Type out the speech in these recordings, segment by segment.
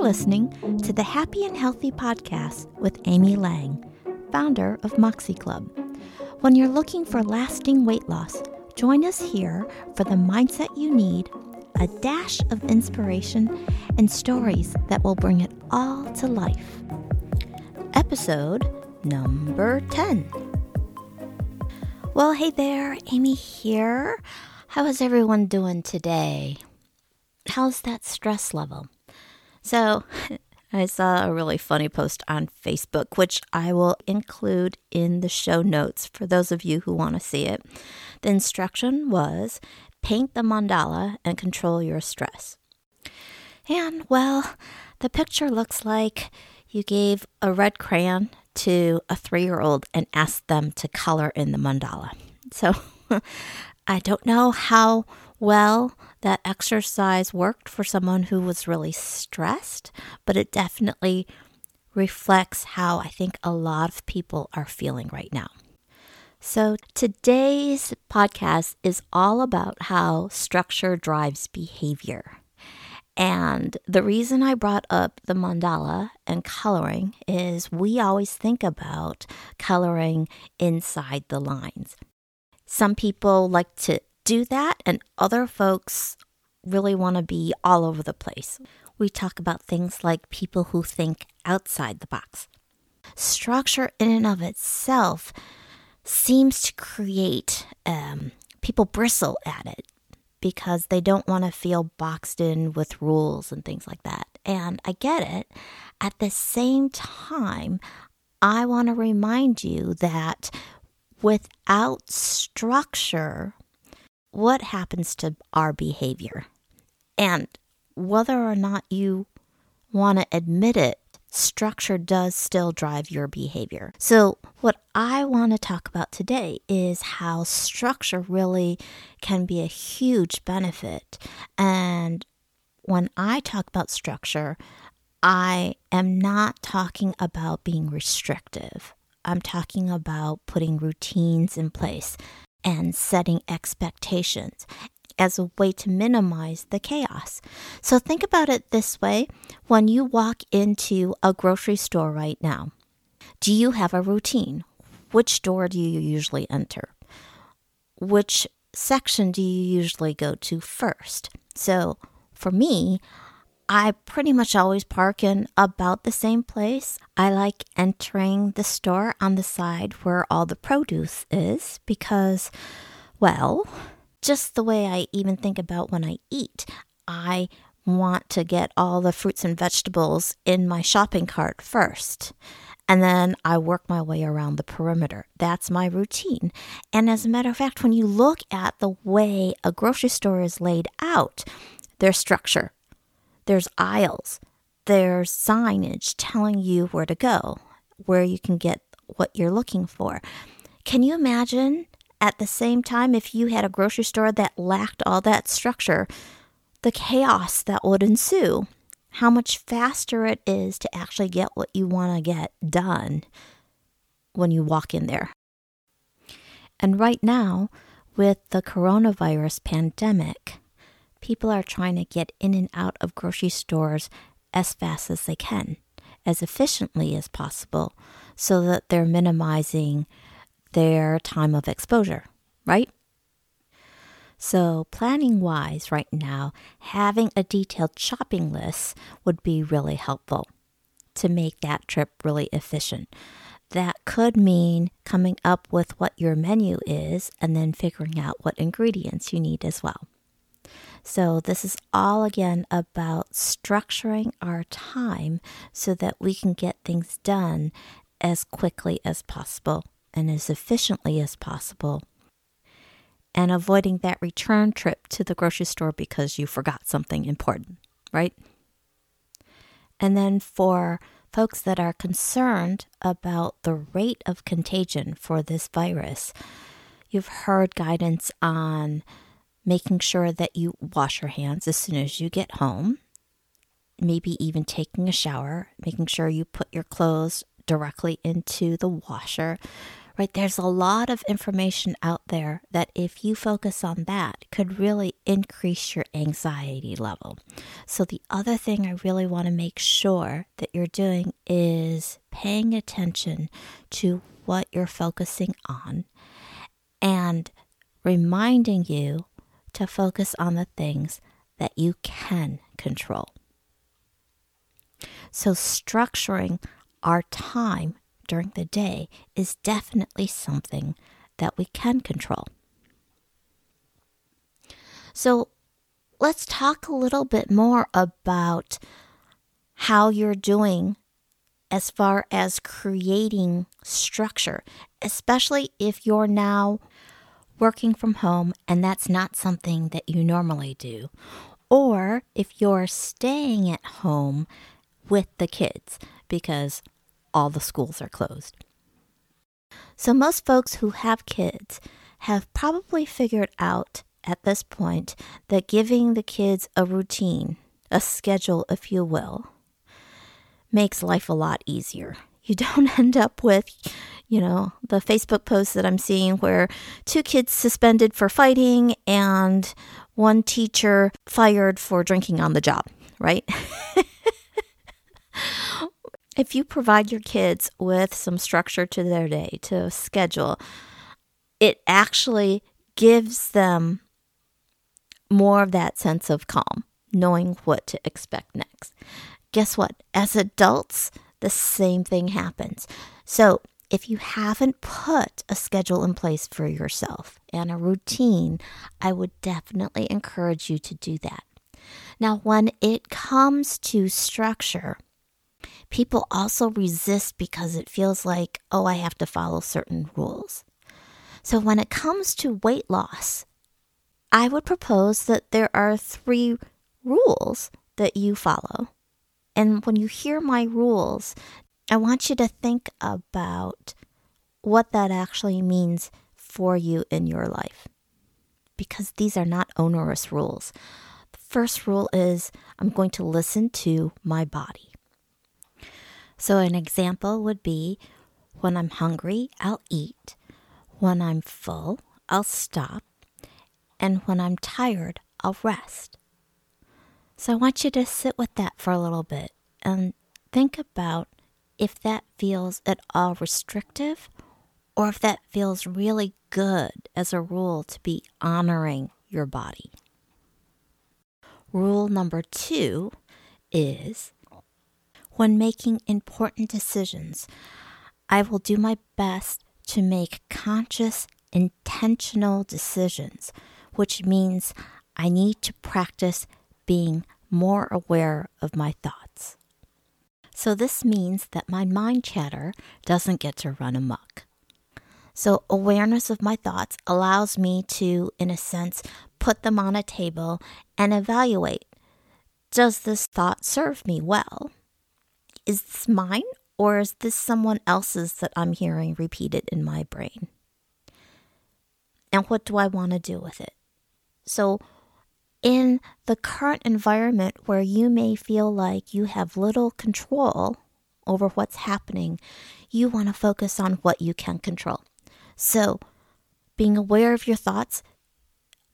You're listening to the Happy and Healthy Podcast with Amy Lang, founder of Moxie Club. When you're looking for lasting weight loss, join us here for the mindset you need, a dash of inspiration, and stories that will bring it all to life. Episode number 10. Well, hey there, Amy here. How is everyone doing today? How's that stress level? So, I saw a really funny post on Facebook, which I will include in the show notes for those of you who want to see it. The instruction was paint the mandala and control your stress. And, well, the picture looks like you gave a red crayon to a three year old and asked them to color in the mandala. So, I don't know how well that exercise worked for someone who was really stressed, but it definitely reflects how I think a lot of people are feeling right now. So, today's podcast is all about how structure drives behavior. And the reason I brought up the mandala and coloring is we always think about coloring inside the lines. Some people like to do that, and other folks really want to be all over the place. We talk about things like people who think outside the box. Structure, in and of itself, seems to create um, people bristle at it because they don't want to feel boxed in with rules and things like that. And I get it. At the same time, I want to remind you that without structure, what happens to our behavior. And whether or not you want to admit it, structure does still drive your behavior. So, what I want to talk about today is how structure really can be a huge benefit. And when I talk about structure, I am not talking about being restrictive. I'm talking about putting routines in place and setting expectations as a way to minimize the chaos. So think about it this way when you walk into a grocery store right now, do you have a routine? Which door do you usually enter? Which section do you usually go to first? So for me, I pretty much always park in about the same place. I like entering the store on the side where all the produce is because, well, just the way I even think about when I eat, I want to get all the fruits and vegetables in my shopping cart first. And then I work my way around the perimeter. That's my routine. And as a matter of fact, when you look at the way a grocery store is laid out, their structure, there's aisles, there's signage telling you where to go, where you can get what you're looking for. Can you imagine at the same time if you had a grocery store that lacked all that structure, the chaos that would ensue? How much faster it is to actually get what you want to get done when you walk in there. And right now, with the coronavirus pandemic, people are trying to get in and out of grocery stores as fast as they can, as efficiently as possible, so that they're minimizing their time of exposure, right? So, planning wise, right now, having a detailed shopping list would be really helpful to make that trip really efficient. That could mean coming up with what your menu is and then figuring out what ingredients you need as well. So, this is all again about structuring our time so that we can get things done as quickly as possible and as efficiently as possible, and avoiding that return trip to the grocery store because you forgot something important, right? And then for folks that are concerned about the rate of contagion for this virus, you've heard guidance on making sure that you wash your hands as soon as you get home, maybe even taking a shower, making sure you put your clothes directly into the washer, right? There's a lot of information out there that if you focus on that could really increase your anxiety level. So the other thing I really want to make sure that you're doing is paying attention to what you're focusing on and reminding you to focus on the things that you can control. So, structuring our time during the day is definitely something that we can control. So, let's talk a little bit more about how you're doing as far as creating structure, especially if you're now working from home and that's not something that you normally do, or if you're staying at home with the kids because all the schools are closed. So, most folks who have kids have probably figured out at this point that giving the kids a routine, a schedule, if you will, makes life a lot easier. You don't end up with, you know, the Facebook posts that I'm seeing where two kids suspended for fighting and one teacher fired for drinking on the job, right? if you provide your kids with some structure to their day, to schedule, it actually gives them more of that sense of calm, knowing what to expect next. Guess what? As adults, the same thing happens. So, if you haven't put a schedule in place for yourself and a routine, I would definitely encourage you to do that. Now, when it comes to structure, people also resist because it feels like, oh, I have to follow certain rules. So, when it comes to weight loss, I would propose that there are three rules that you follow. And when you hear my rules, I want you to think about what that actually means for you in your life. Because these are not onerous rules. The first rule is I'm going to listen to my body. So, an example would be when I'm hungry, I'll eat. When I'm full, I'll stop. And when I'm tired, I'll rest. So, I want you to sit with that for a little bit and think about if that feels at all restrictive or if that feels really good as a rule to be honoring your body. Rule number two is when making important decisions, I will do my best to make conscious, intentional decisions, which means I need to practice being more aware of my thoughts. So this means that my mind chatter doesn't get to run amok. So, awareness of my thoughts allows me to, in a sense, put them on a table and evaluate Does this thought serve me well? Is this mine or is this someone else's that I'm hearing repeated in my brain? And what do I want to do with it? So, in the current environment where you may feel like you have little control over what's happening, you want to focus on what you can control. So, being aware of your thoughts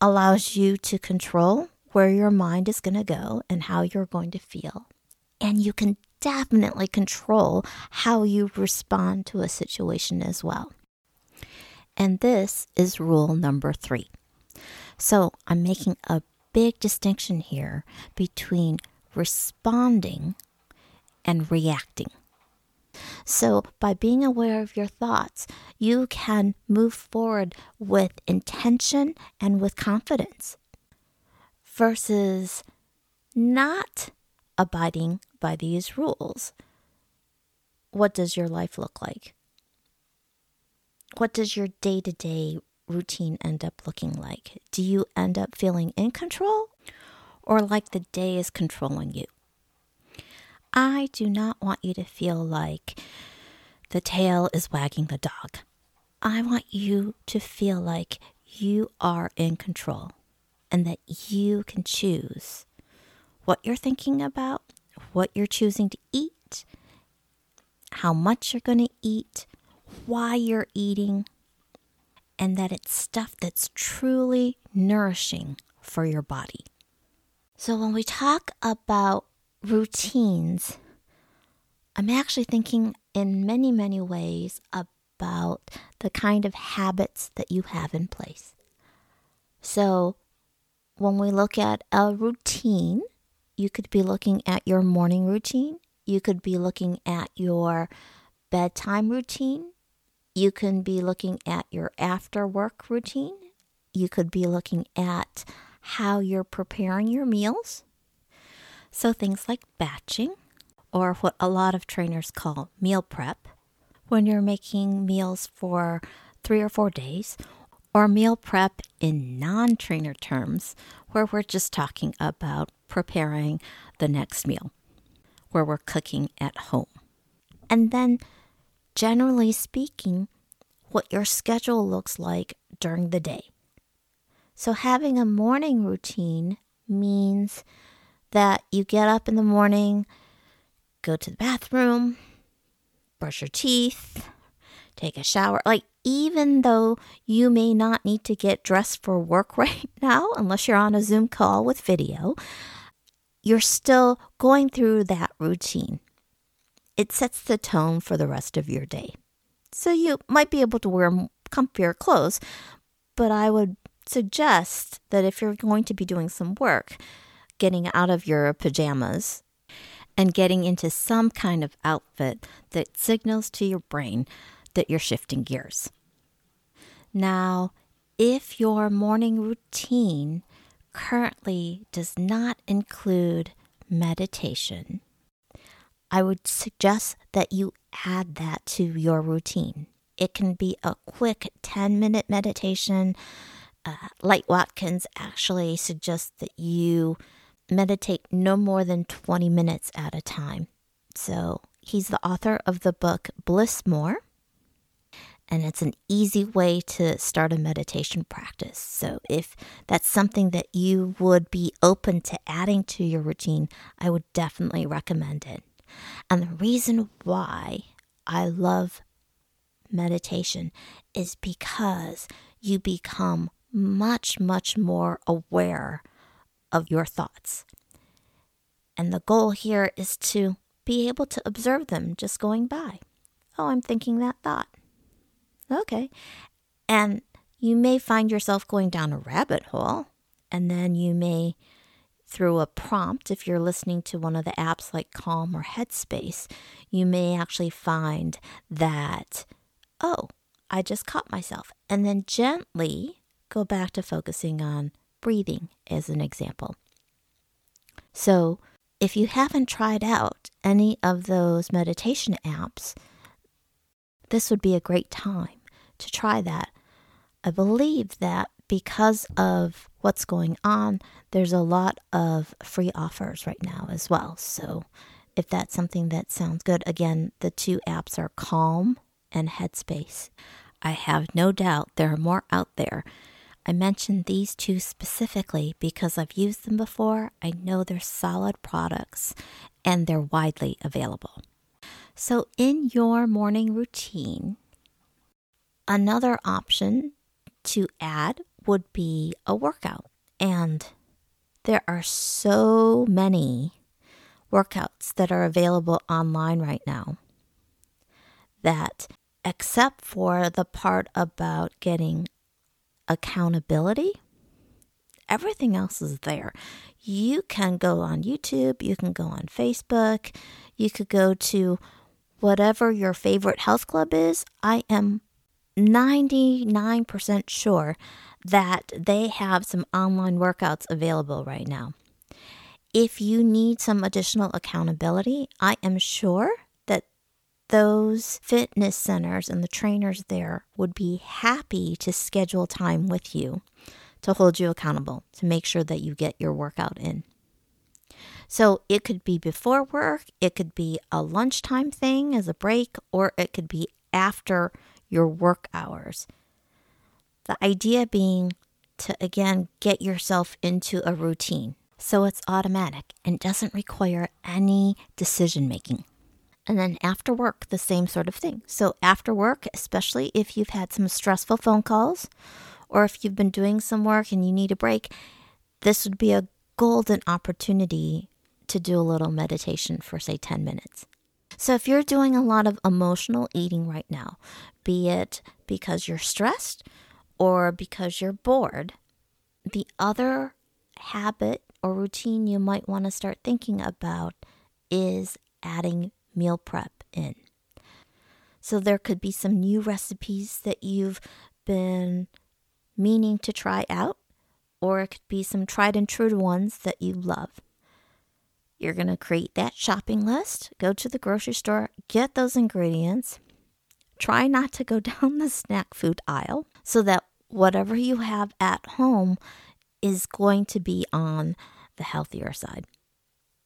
allows you to control where your mind is going to go and how you're going to feel. And you can definitely control how you respond to a situation as well. And this is rule number three. So I'm making a big distinction here between responding and reacting. So, by being aware of your thoughts, you can move forward with intention and with confidence versus not abiding by these rules. What does your life look like? What does your day to day routine end up looking like? Do you end up feeling in control or like the day is controlling you? I do not want you to feel like the tail is wagging the dog. I want you to feel like you are in control and that you can choose what you're thinking about, what you're choosing to eat, how much you're going to eat, why you're eating and that it's stuff that's truly nourishing for your body. So, when we talk about routines, I'm actually thinking in many, many ways about the kind of habits that you have in place. So, when we look at a routine, you could be looking at your morning routine, you could be looking at your bedtime routine, you can be looking at your after work routine, you could be looking at how you're preparing your meals. So, things like batching, or what a lot of trainers call meal prep, when you're making meals for three or four days, or meal prep in non trainer terms, where we're just talking about preparing the next meal, where we're cooking at home. And then, generally speaking, what your schedule looks like during the day. So, having a morning routine means that you get up in the morning, go to the bathroom, brush your teeth, take a shower. Like, even though you may not need to get dressed for work right now, unless you're on a Zoom call with video, you're still going through that routine. It sets the tone for the rest of your day. So, you might be able to wear comfier clothes, but I would suggest that if you're going to be doing some work, getting out of your pajamas and getting into some kind of outfit that signals to your brain that you're shifting gears. Now, if your morning routine currently does not include meditation, I would suggest that you add that to your routine. It can be a quick 10 minute meditation uh, Light Watkins actually suggests that you meditate no more than 20 minutes at a time. So he's the author of the book Bliss More, and it's an easy way to start a meditation practice. So if that's something that you would be open to adding to your routine, I would definitely recommend it. And the reason why I love meditation is because you become much, much more aware of your thoughts. And the goal here is to be able to observe them just going by. Oh, I'm thinking that thought. Okay. And you may find yourself going down a rabbit hole, and then you may, through a prompt, if you're listening to one of the apps like Calm or Headspace, you may actually find that, oh, I just caught myself. And then gently go back to focusing on breathing as an example. So, if you haven't tried out any of those meditation apps, this would be a great time to try that. I believe that because of what's going on, there's a lot of free offers right now as well. So, if that's something that sounds good, again, the two apps are Calm and Headspace. I have no doubt there are more out there I mentioned these two specifically because I've used them before. I know they're solid products and they're widely available. So, in your morning routine, another option to add would be a workout. And there are so many workouts that are available online right now that, except for the part about getting accountability, everything else is there. You can go on YouTube, you can go on Facebook, you could go to whatever your favorite health club is. I am 99% sure that they have some online workouts available right now. If you need some additional accountability, I am sure that those fitness centers and the trainers there would be happy to schedule time with you to hold you accountable to make sure that you get your workout in. So it could be before work, it could be a lunchtime thing as a break, or it could be after your work hours. The idea being to again get yourself into a routine so it's automatic and doesn't require any decision making. And then after work, the same sort of thing. So, after work, especially if you've had some stressful phone calls or if you've been doing some work and you need a break, this would be a golden opportunity to do a little meditation for, say, 10 minutes. So, if you're doing a lot of emotional eating right now, be it because you're stressed or because you're bored, the other habit or routine you might want to start thinking about is adding meal prep in. So there could be some new recipes that you've been meaning to try out, or it could be some tried and true ones that you love. You're going to create that shopping list, go to the grocery store, get those ingredients. Try not to go down the snack food aisle so that whatever you have at home is going to be on the healthier side.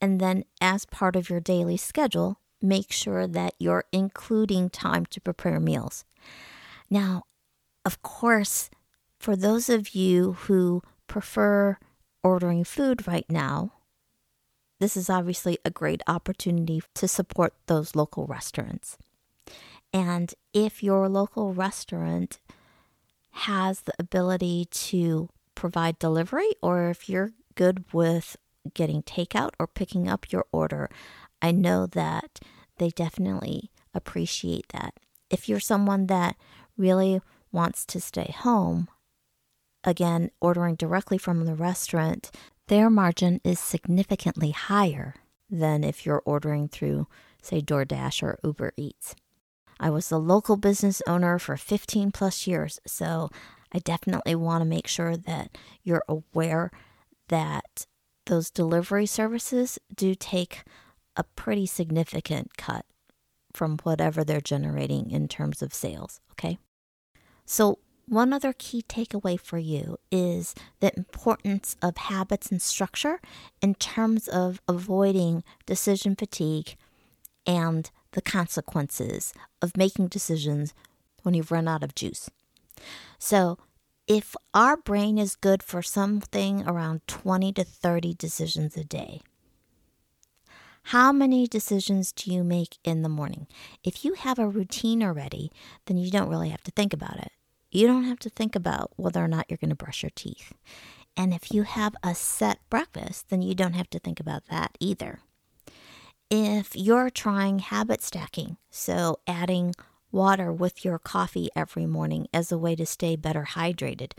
And then, as part of your daily schedule, make sure that you're including time to prepare meals. Now, of course, for those of you who prefer ordering food right now, this is obviously a great opportunity to support those local restaurants. And if your local restaurant has the ability to provide delivery, or if you're good with getting takeout or picking up your order, I know that they definitely appreciate that. If you're someone that really wants to stay home, again, ordering directly from the restaurant, their margin is significantly higher than if you're ordering through, say, DoorDash or Uber Eats. I was a local business owner for 15 plus years, so I definitely want to make sure that you're aware that those delivery services do take a pretty significant cut from whatever they're generating in terms of sales, okay? So, one other key takeaway for you is the importance of habits and structure in terms of avoiding decision fatigue and the consequences of making decisions when you've run out of juice. So, if our brain is good for something around 20 to 30 decisions a day, how many decisions do you make in the morning? If you have a routine already, then you don't really have to think about it. You don't have to think about whether or not you're going to brush your teeth. And if you have a set breakfast, then you don't have to think about that either. If you're trying habit stacking, so adding water with your coffee every morning as a way to stay better hydrated.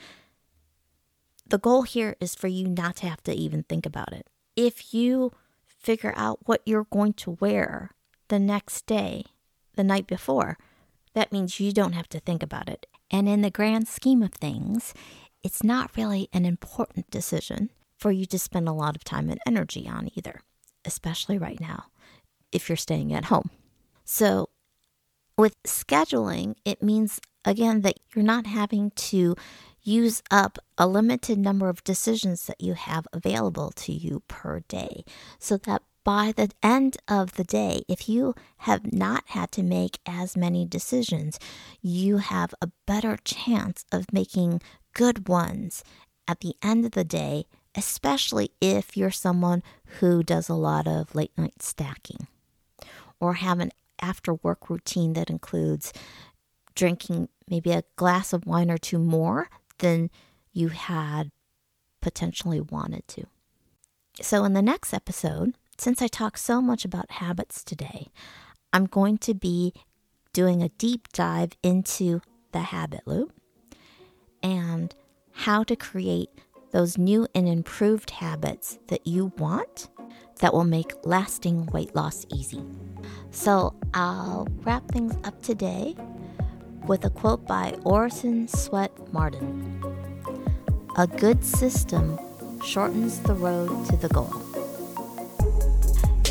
The goal here is for you not to have to even think about it. If you figure out what you're going to wear the next day, the night before, that means you don't have to think about it. And in the grand scheme of things, it's not really an important decision for you to spend a lot of time and energy on either, especially right now if you're staying at home. So with scheduling, it means again that you're not having to use up a limited number of decisions that you have available to you per day. So that by the end of the day, if you have not had to make as many decisions, you have a better chance of making good ones at the end of the day, especially if you're someone who does a lot of late night stacking or have an after work routine that includes drinking maybe a glass of wine or two more than you had potentially wanted to. So, in the next episode, since I talk so much about habits today, I'm going to be doing a deep dive into the habit loop and how to create those new and improved habits that you want that will make lasting weight loss easy. So I'll wrap things up today with a quote by Orison Swett Marden A good system shortens the road to the goal.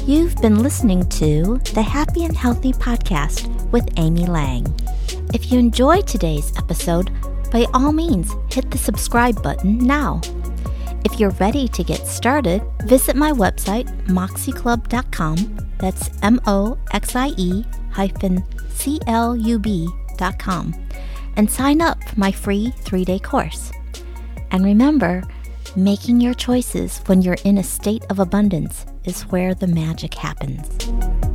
You've been listening to the Happy and Healthy Podcast with Amy Lang. If you enjoyed today's episode, by all means, hit the subscribe button now. If you're ready to get started, visit my website, moxieclub.com. That's M O X I E hyphen C L U B.com and sign up for my free three day course. And remember, making your choices when you're in a state of abundance is where the magic happens.